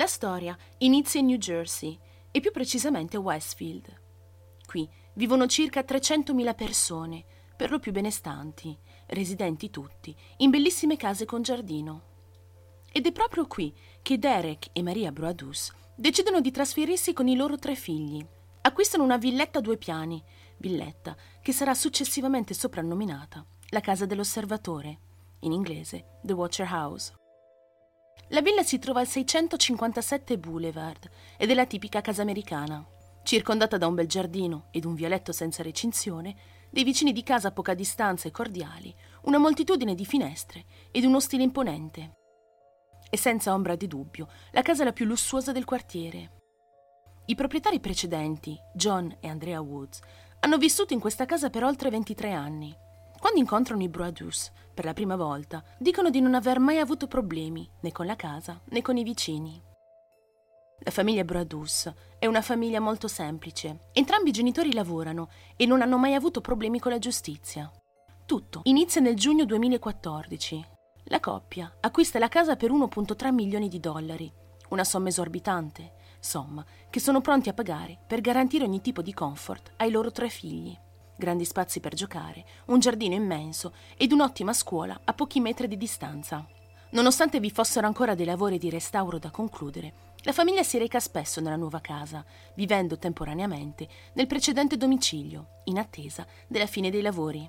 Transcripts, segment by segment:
La storia inizia in New Jersey e più precisamente Westfield. Qui vivono circa 300.000 persone, per lo più benestanti, residenti tutti, in bellissime case con giardino. Ed è proprio qui che Derek e Maria Broadus decidono di trasferirsi con i loro tre figli. Acquistano una villetta a due piani, villetta che sarà successivamente soprannominata la casa dell'osservatore, in inglese The Watcher House. La villa si trova al 657 Boulevard ed è la tipica casa americana. Circondata da un bel giardino ed un vialetto senza recinzione, dei vicini di casa a poca distanza e cordiali, una moltitudine di finestre ed uno stile imponente. E senza ombra di dubbio, la casa la più lussuosa del quartiere. I proprietari precedenti, John e Andrea Woods, hanno vissuto in questa casa per oltre 23 anni. Quando incontrano i Broadus per la prima volta, dicono di non aver mai avuto problemi né con la casa né con i vicini. La famiglia Broadus è una famiglia molto semplice. Entrambi i genitori lavorano e non hanno mai avuto problemi con la giustizia. Tutto inizia nel giugno 2014. La coppia acquista la casa per 1.3 milioni di dollari, una somma esorbitante, somma che sono pronti a pagare per garantire ogni tipo di comfort ai loro tre figli. Grandi spazi per giocare, un giardino immenso ed un'ottima scuola a pochi metri di distanza. Nonostante vi fossero ancora dei lavori di restauro da concludere, la famiglia si reca spesso nella nuova casa, vivendo temporaneamente nel precedente domicilio, in attesa della fine dei lavori.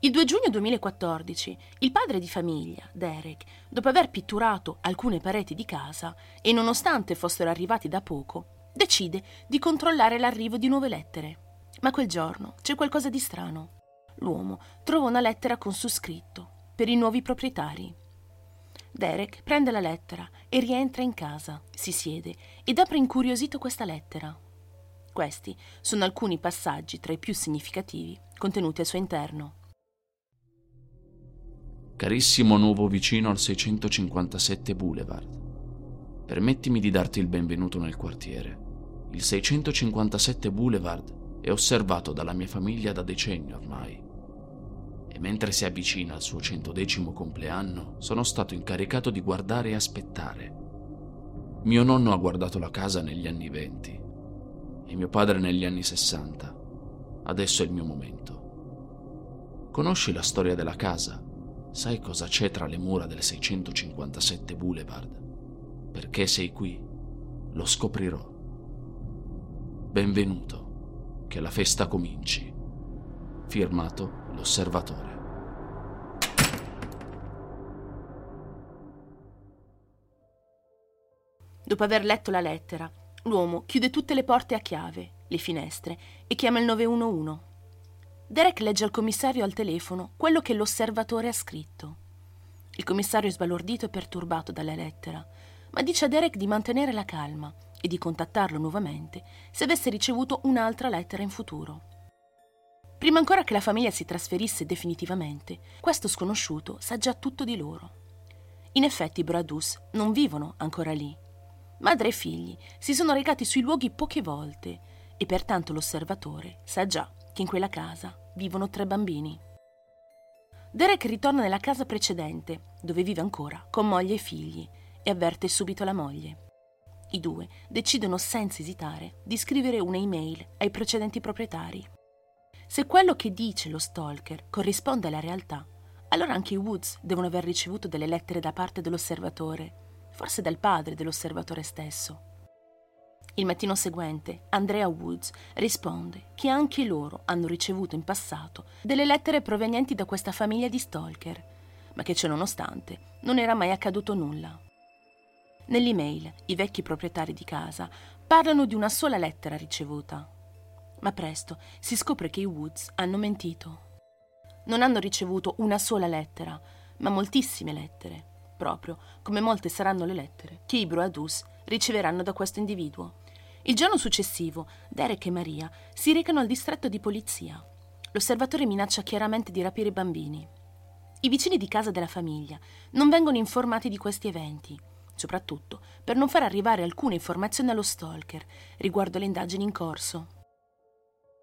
Il 2 giugno 2014, il padre di famiglia, Derek, dopo aver pitturato alcune pareti di casa e nonostante fossero arrivati da poco, decide di controllare l'arrivo di nuove lettere. Ma quel giorno c'è qualcosa di strano. L'uomo trova una lettera con su scritto per i nuovi proprietari. Derek prende la lettera e rientra in casa, si siede ed apre incuriosito questa lettera. Questi sono alcuni passaggi tra i più significativi contenuti al suo interno. Carissimo nuovo vicino al 657 Boulevard, permettimi di darti il benvenuto nel quartiere. Il 657 Boulevard è osservato dalla mia famiglia da decenni ormai mentre si avvicina al suo centodecimo compleanno, sono stato incaricato di guardare e aspettare. Mio nonno ha guardato la casa negli anni venti e mio padre negli anni sessanta. Adesso è il mio momento. Conosci la storia della casa? Sai cosa c'è tra le mura del 657 Boulevard? Perché sei qui? Lo scoprirò. Benvenuto, che la festa cominci. Firmato l'osservatore. Dopo aver letto la lettera, l'uomo chiude tutte le porte a chiave, le finestre e chiama il 911. Derek legge al commissario al telefono quello che l'osservatore ha scritto. Il commissario è sbalordito e perturbato dalla lettera, ma dice a Derek di mantenere la calma e di contattarlo nuovamente se avesse ricevuto un'altra lettera in futuro. Prima ancora che la famiglia si trasferisse definitivamente, questo sconosciuto sa già tutto di loro. In effetti i Bradus non vivono ancora lì Madre e figli si sono recati sui luoghi poche volte e pertanto l'osservatore sa già che in quella casa vivono tre bambini. Derek ritorna nella casa precedente, dove vive ancora, con moglie e figli, e avverte subito la moglie. I due decidono senza esitare di scrivere una email ai precedenti proprietari. Se quello che dice lo stalker corrisponde alla realtà, allora anche i Woods devono aver ricevuto delle lettere da parte dell'osservatore forse dal padre dell'osservatore stesso. Il mattino seguente, Andrea Woods risponde che anche loro hanno ricevuto in passato delle lettere provenienti da questa famiglia di stalker, ma che ciononostante non era mai accaduto nulla. Nell'email i vecchi proprietari di casa parlano di una sola lettera ricevuta, ma presto si scopre che i Woods hanno mentito. Non hanno ricevuto una sola lettera, ma moltissime lettere proprio come molte saranno le lettere che i Broadus riceveranno da questo individuo. Il giorno successivo, Derek e Maria si recano al distretto di polizia. L'osservatore minaccia chiaramente di rapire i bambini. I vicini di casa della famiglia non vengono informati di questi eventi, soprattutto per non far arrivare alcune informazioni allo stalker riguardo le indagini in corso.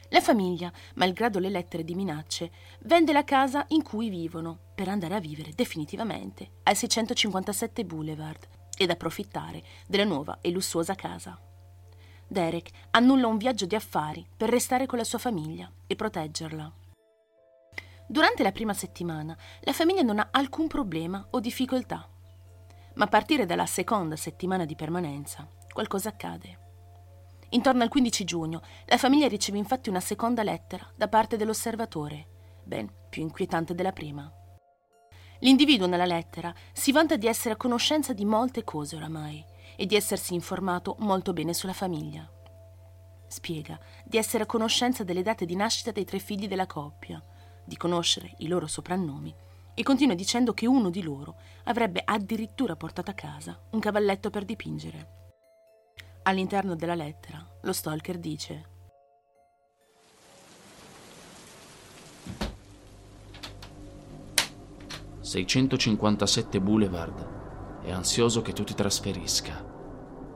La famiglia, malgrado le lettere di minacce, vende la casa in cui vivono per andare a vivere definitivamente al 657 Boulevard, ed approfittare della nuova e lussuosa casa. Derek annulla un viaggio di affari per restare con la sua famiglia e proteggerla. Durante la prima settimana la famiglia non ha alcun problema o difficoltà, ma a partire dalla seconda settimana di permanenza qualcosa accade. Intorno al 15 giugno la famiglia riceve infatti una seconda lettera da parte dell'osservatore, ben più inquietante della prima. L'individuo nella lettera si vanta di essere a conoscenza di molte cose oramai e di essersi informato molto bene sulla famiglia. Spiega di essere a conoscenza delle date di nascita dei tre figli della coppia, di conoscere i loro soprannomi e continua dicendo che uno di loro avrebbe addirittura portato a casa un cavalletto per dipingere. All'interno della lettera, lo stalker dice «657 Boulevard. È ansioso che tu ti trasferisca.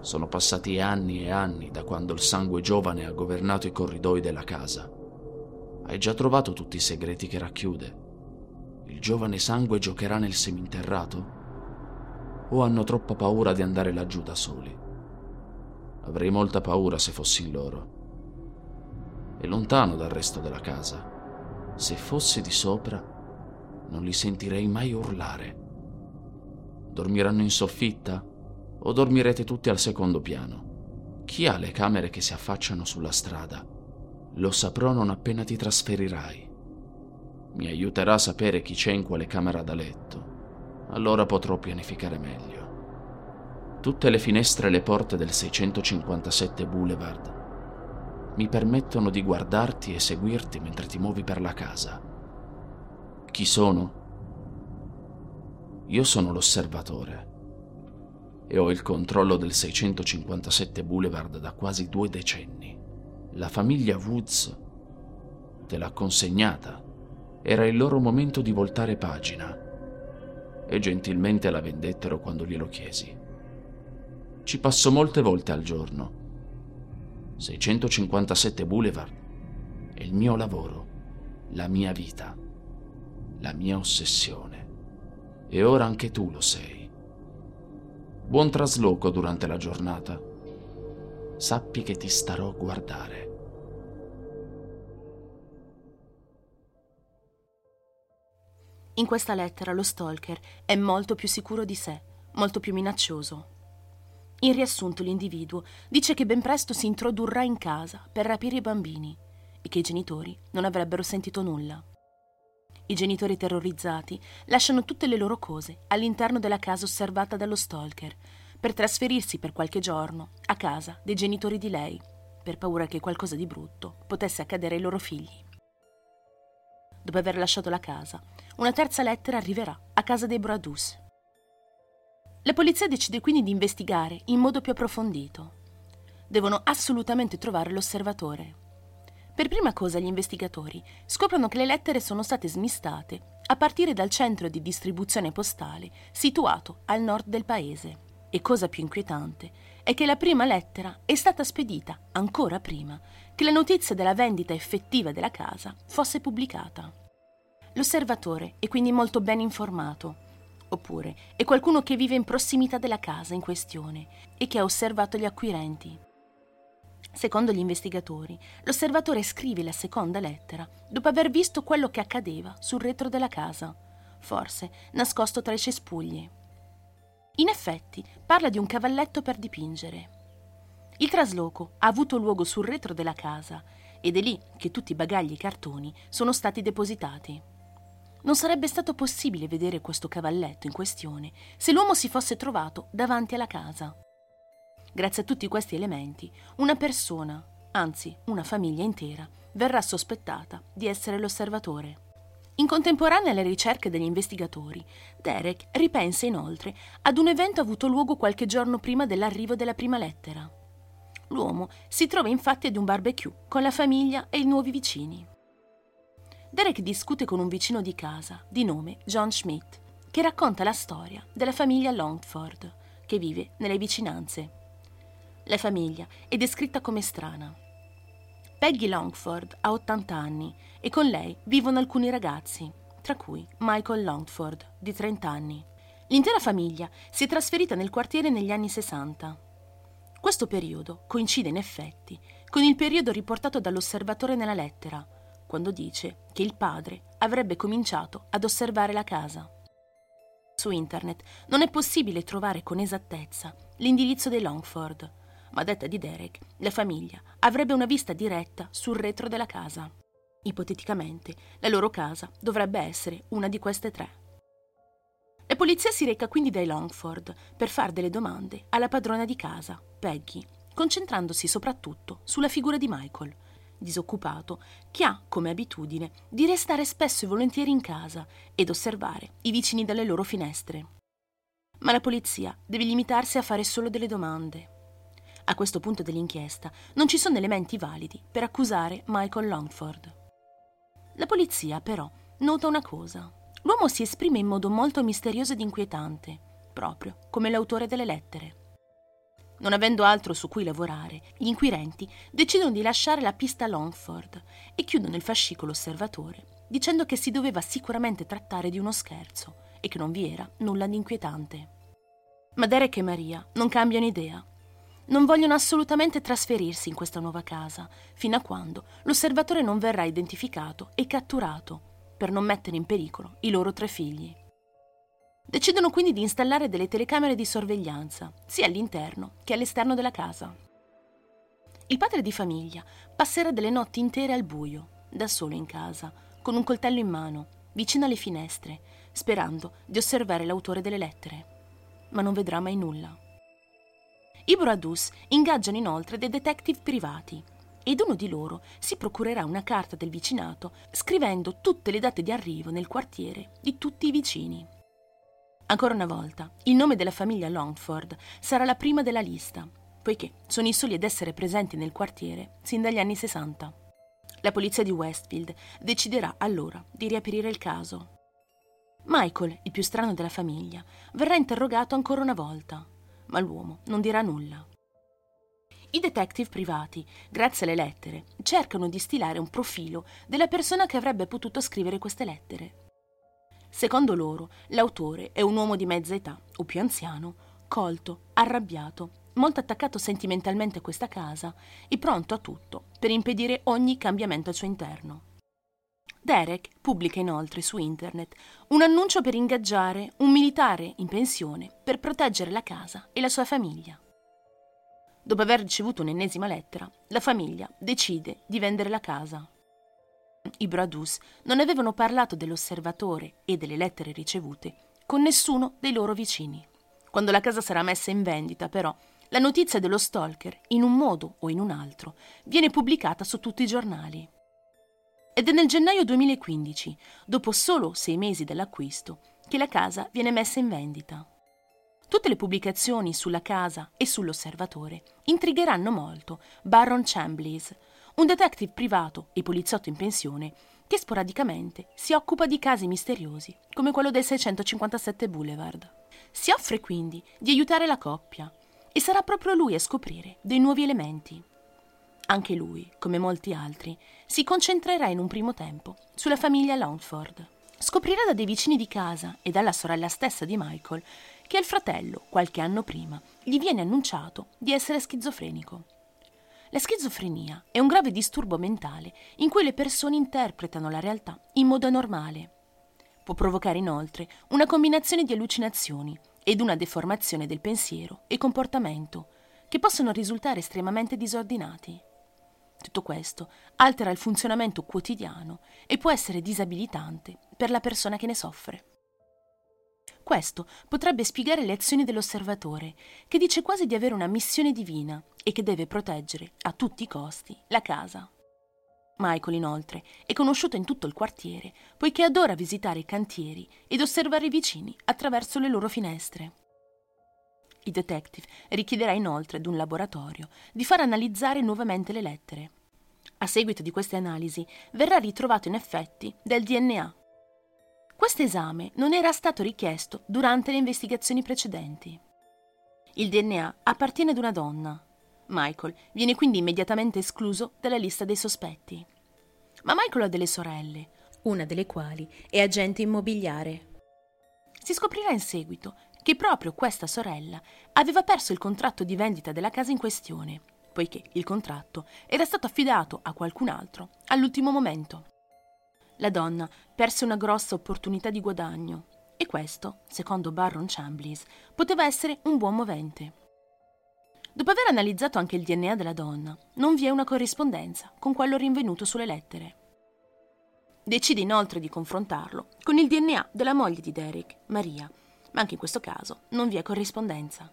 Sono passati anni e anni da quando il sangue giovane ha governato i corridoi della casa. Hai già trovato tutti i segreti che racchiude? Il giovane sangue giocherà nel seminterrato? O hanno troppa paura di andare laggiù da soli?» Avrei molta paura se fossi in loro. È lontano dal resto della casa. Se fossi di sopra, non li sentirei mai urlare. Dormiranno in soffitta o dormirete tutti al secondo piano? Chi ha le camere che si affacciano sulla strada? Lo saprò non appena ti trasferirai. Mi aiuterà a sapere chi c'è in quale camera da letto. Allora potrò pianificare meglio. Tutte le finestre e le porte del 657 Boulevard mi permettono di guardarti e seguirti mentre ti muovi per la casa. Chi sono? Io sono l'osservatore e ho il controllo del 657 Boulevard da quasi due decenni. La famiglia Woods te l'ha consegnata. Era il loro momento di voltare pagina e gentilmente la vendettero quando glielo chiesi. Ci passo molte volte al giorno. 657 Boulevard è il mio lavoro, la mia vita, la mia ossessione. E ora anche tu lo sei. Buon trasloco durante la giornata. Sappi che ti starò a guardare. In questa lettera lo stalker è molto più sicuro di sé, molto più minaccioso. In riassunto l'individuo dice che ben presto si introdurrà in casa per rapire i bambini e che i genitori non avrebbero sentito nulla. I genitori terrorizzati lasciano tutte le loro cose all'interno della casa osservata dallo stalker per trasferirsi per qualche giorno a casa dei genitori di lei, per paura che qualcosa di brutto potesse accadere ai loro figli. Dopo aver lasciato la casa, una terza lettera arriverà a casa dei Bradus la polizia decide quindi di investigare in modo più approfondito. Devono assolutamente trovare l'osservatore. Per prima cosa gli investigatori scoprono che le lettere sono state smistate a partire dal centro di distribuzione postale situato al nord del paese. E cosa più inquietante è che la prima lettera è stata spedita ancora prima che la notizia della vendita effettiva della casa fosse pubblicata. L'osservatore è quindi molto ben informato oppure è qualcuno che vive in prossimità della casa in questione e che ha osservato gli acquirenti. Secondo gli investigatori, l'osservatore scrive la seconda lettera dopo aver visto quello che accadeva sul retro della casa, forse nascosto tra i cespugli. In effetti, parla di un cavalletto per dipingere. Il trasloco ha avuto luogo sul retro della casa ed è lì che tutti i bagagli e i cartoni sono stati depositati. Non sarebbe stato possibile vedere questo cavalletto in questione se l'uomo si fosse trovato davanti alla casa. Grazie a tutti questi elementi, una persona, anzi una famiglia intera, verrà sospettata di essere l'osservatore. In contemporanea alle ricerche degli investigatori, Derek ripensa inoltre ad un evento avuto luogo qualche giorno prima dell'arrivo della prima lettera. L'uomo si trova infatti ad un barbecue con la famiglia e i nuovi vicini. Derek discute con un vicino di casa, di nome John Schmidt, che racconta la storia della famiglia Longford, che vive nelle vicinanze. La famiglia è descritta come strana. Peggy Longford ha 80 anni e con lei vivono alcuni ragazzi, tra cui Michael Longford, di 30 anni. L'intera famiglia si è trasferita nel quartiere negli anni 60. Questo periodo coincide in effetti con il periodo riportato dall'osservatore nella lettera, quando dice che il padre avrebbe cominciato ad osservare la casa. Su internet non è possibile trovare con esattezza l'indirizzo dei Longford, ma detta di Derek, la famiglia avrebbe una vista diretta sul retro della casa. Ipoteticamente, la loro casa dovrebbe essere una di queste tre. La polizia si reca quindi dai Longford per fare delle domande alla padrona di casa, Peggy, concentrandosi soprattutto sulla figura di Michael, disoccupato, che ha come abitudine di restare spesso e volentieri in casa ed osservare i vicini dalle loro finestre. Ma la polizia deve limitarsi a fare solo delle domande. A questo punto dell'inchiesta non ci sono elementi validi per accusare Michael Longford. La polizia, però, nota una cosa. L'uomo si esprime in modo molto misterioso ed inquietante, proprio come l'autore delle lettere. Non avendo altro su cui lavorare, gli inquirenti decidono di lasciare la pista Longford e chiudono il fascicolo osservatore, dicendo che si doveva sicuramente trattare di uno scherzo e che non vi era nulla di inquietante. Ma Derek e Maria non cambiano idea. Non vogliono assolutamente trasferirsi in questa nuova casa, fino a quando l'osservatore non verrà identificato e catturato, per non mettere in pericolo i loro tre figli. Decidono quindi di installare delle telecamere di sorveglianza, sia all'interno che all'esterno della casa. Il padre di famiglia passerà delle notti intere al buio, da solo in casa, con un coltello in mano, vicino alle finestre, sperando di osservare l'autore delle lettere. Ma non vedrà mai nulla. I Bradus ingaggiano inoltre dei detective privati ed uno di loro si procurerà una carta del vicinato scrivendo tutte le date di arrivo nel quartiere di tutti i vicini. Ancora una volta, il nome della famiglia Longford sarà la prima della lista, poiché sono i soli ad essere presenti nel quartiere sin dagli anni 60. La polizia di Westfield deciderà allora di riaprire il caso. Michael, il più strano della famiglia, verrà interrogato ancora una volta, ma l'uomo non dirà nulla. I detective privati, grazie alle lettere, cercano di stilare un profilo della persona che avrebbe potuto scrivere queste lettere. Secondo loro, l'autore è un uomo di mezza età o più anziano, colto, arrabbiato, molto attaccato sentimentalmente a questa casa e pronto a tutto per impedire ogni cambiamento al suo interno. Derek pubblica inoltre su internet un annuncio per ingaggiare un militare in pensione per proteggere la casa e la sua famiglia. Dopo aver ricevuto un'ennesima lettera, la famiglia decide di vendere la casa. I Bradus non avevano parlato dell'osservatore e delle lettere ricevute con nessuno dei loro vicini. Quando la casa sarà messa in vendita, però, la notizia dello stalker, in un modo o in un altro, viene pubblicata su tutti i giornali. Ed è nel gennaio 2015, dopo solo sei mesi dall'acquisto, che la casa viene messa in vendita. Tutte le pubblicazioni sulla casa e sull'osservatore intrigheranno molto Baron Chambliss, un detective privato e poliziotto in pensione che sporadicamente si occupa di casi misteriosi come quello del 657 Boulevard. Si offre quindi di aiutare la coppia e sarà proprio lui a scoprire dei nuovi elementi. Anche lui, come molti altri, si concentrerà in un primo tempo sulla famiglia Longford. Scoprirà da dei vicini di casa e dalla sorella stessa di Michael che al fratello, qualche anno prima, gli viene annunciato di essere schizofrenico. La schizofrenia è un grave disturbo mentale in cui le persone interpretano la realtà in modo anormale. Può provocare inoltre una combinazione di allucinazioni ed una deformazione del pensiero e comportamento che possono risultare estremamente disordinati. Tutto questo altera il funzionamento quotidiano e può essere disabilitante per la persona che ne soffre. Questo potrebbe spiegare le azioni dell'osservatore, che dice quasi di avere una missione divina e che deve proteggere a tutti i costi la casa. Michael, inoltre, è conosciuto in tutto il quartiere, poiché adora visitare i cantieri ed osservare i vicini attraverso le loro finestre. Il detective richiederà inoltre ad un laboratorio di far analizzare nuovamente le lettere. A seguito di queste analisi verrà ritrovato in effetti del DNA questo esame non era stato richiesto durante le investigazioni precedenti. Il DNA appartiene ad una donna. Michael viene quindi immediatamente escluso dalla lista dei sospetti. Ma Michael ha delle sorelle, una delle quali è agente immobiliare. Si scoprirà in seguito che proprio questa sorella aveva perso il contratto di vendita della casa in questione, poiché il contratto era stato affidato a qualcun altro all'ultimo momento. La donna perse una grossa opportunità di guadagno e questo, secondo Barron Chamblis, poteva essere un buon movente. Dopo aver analizzato anche il DNA della donna, non vi è una corrispondenza con quello rinvenuto sulle lettere. Decide inoltre di confrontarlo con il DNA della moglie di Derek, Maria, ma anche in questo caso non vi è corrispondenza.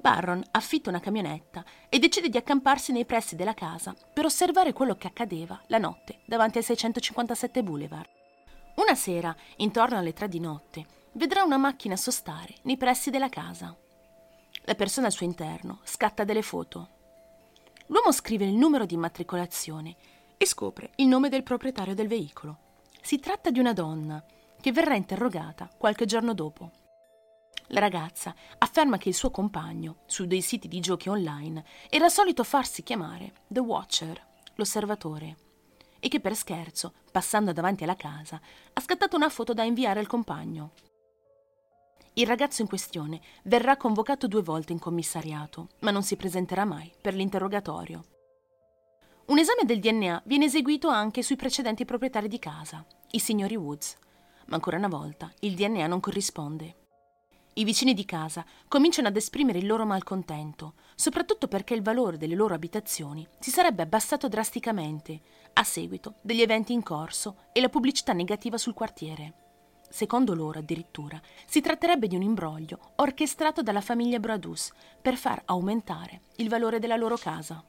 Barron affitta una camionetta e decide di accamparsi nei pressi della casa per osservare quello che accadeva la notte davanti ai 657 Boulevard. Una sera, intorno alle tre di notte, vedrà una macchina sostare nei pressi della casa. La persona al suo interno scatta delle foto. L'uomo scrive il numero di immatricolazione e scopre il nome del proprietario del veicolo. Si tratta di una donna che verrà interrogata qualche giorno dopo. La ragazza afferma che il suo compagno, su dei siti di giochi online, era solito farsi chiamare The Watcher, l'osservatore, e che per scherzo, passando davanti alla casa, ha scattato una foto da inviare al compagno. Il ragazzo in questione verrà convocato due volte in commissariato, ma non si presenterà mai per l'interrogatorio. Un esame del DNA viene eseguito anche sui precedenti proprietari di casa, i signori Woods, ma ancora una volta il DNA non corrisponde. I vicini di casa cominciano ad esprimere il loro malcontento, soprattutto perché il valore delle loro abitazioni si sarebbe abbassato drasticamente a seguito degli eventi in corso e la pubblicità negativa sul quartiere. Secondo loro, addirittura, si tratterebbe di un imbroglio orchestrato dalla famiglia Bradus per far aumentare il valore della loro casa.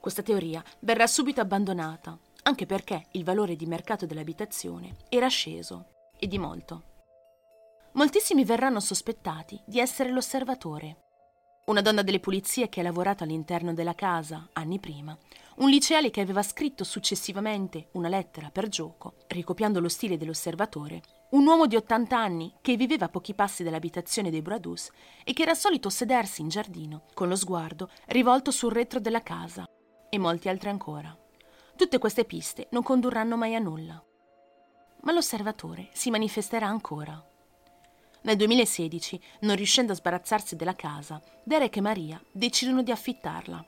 Questa teoria verrà subito abbandonata, anche perché il valore di mercato dell'abitazione era sceso, e di molto moltissimi verranno sospettati di essere l'osservatore. Una donna delle pulizie che ha lavorato all'interno della casa anni prima, un liceale che aveva scritto successivamente una lettera per gioco, ricopiando lo stile dell'osservatore, un uomo di 80 anni che viveva a pochi passi dall'abitazione dei Bradus e che era solito sedersi in giardino con lo sguardo rivolto sul retro della casa, e molti altri ancora. Tutte queste piste non condurranno mai a nulla. Ma l'osservatore si manifesterà ancora. Nel 2016, non riuscendo a sbarazzarsi della casa, Derek e Maria decidono di affittarla.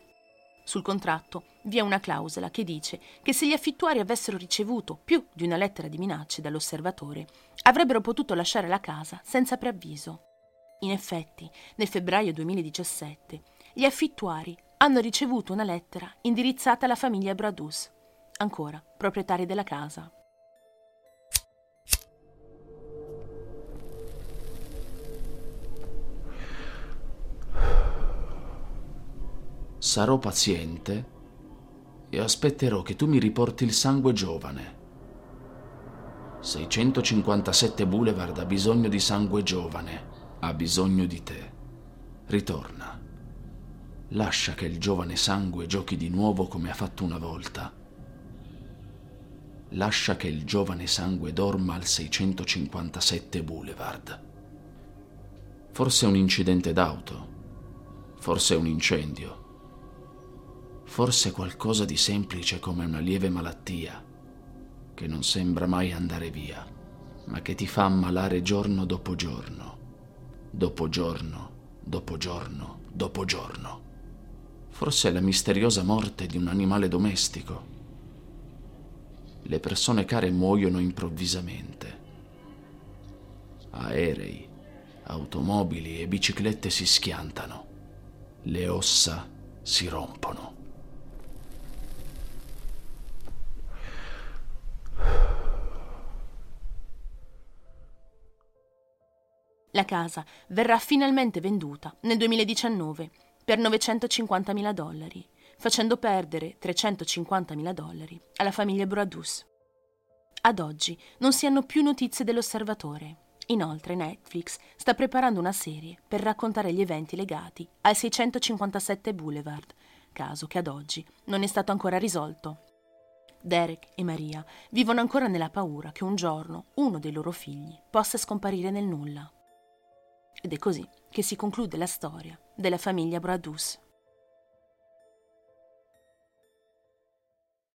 Sul contratto vi è una clausola che dice che se gli affittuari avessero ricevuto più di una lettera di minacce dall'osservatore, avrebbero potuto lasciare la casa senza preavviso. In effetti, nel febbraio 2017, gli affittuari hanno ricevuto una lettera indirizzata alla famiglia Bradus, ancora proprietari della casa. Sarò paziente e aspetterò che tu mi riporti il sangue giovane. 657 Boulevard ha bisogno di sangue giovane, ha bisogno di te. Ritorna. Lascia che il giovane sangue giochi di nuovo come ha fatto una volta. Lascia che il giovane sangue dorma al 657 Boulevard. Forse un incidente d'auto, forse un incendio forse qualcosa di semplice come una lieve malattia, che non sembra mai andare via, ma che ti fa ammalare giorno dopo giorno, dopo giorno, dopo giorno, dopo giorno. Forse è la misteriosa morte di un animale domestico. Le persone care muoiono improvvisamente. Aerei, automobili e biciclette si schiantano. Le ossa si rompono. La casa verrà finalmente venduta nel 2019 per 950.000 dollari, facendo perdere 350.000 dollari alla famiglia Bradus. Ad oggi non si hanno più notizie dell'osservatore. Inoltre Netflix sta preparando una serie per raccontare gli eventi legati al 657 Boulevard, caso che ad oggi non è stato ancora risolto. Derek e Maria vivono ancora nella paura che un giorno uno dei loro figli possa scomparire nel nulla. Ed è così che si conclude la storia della famiglia Bradus.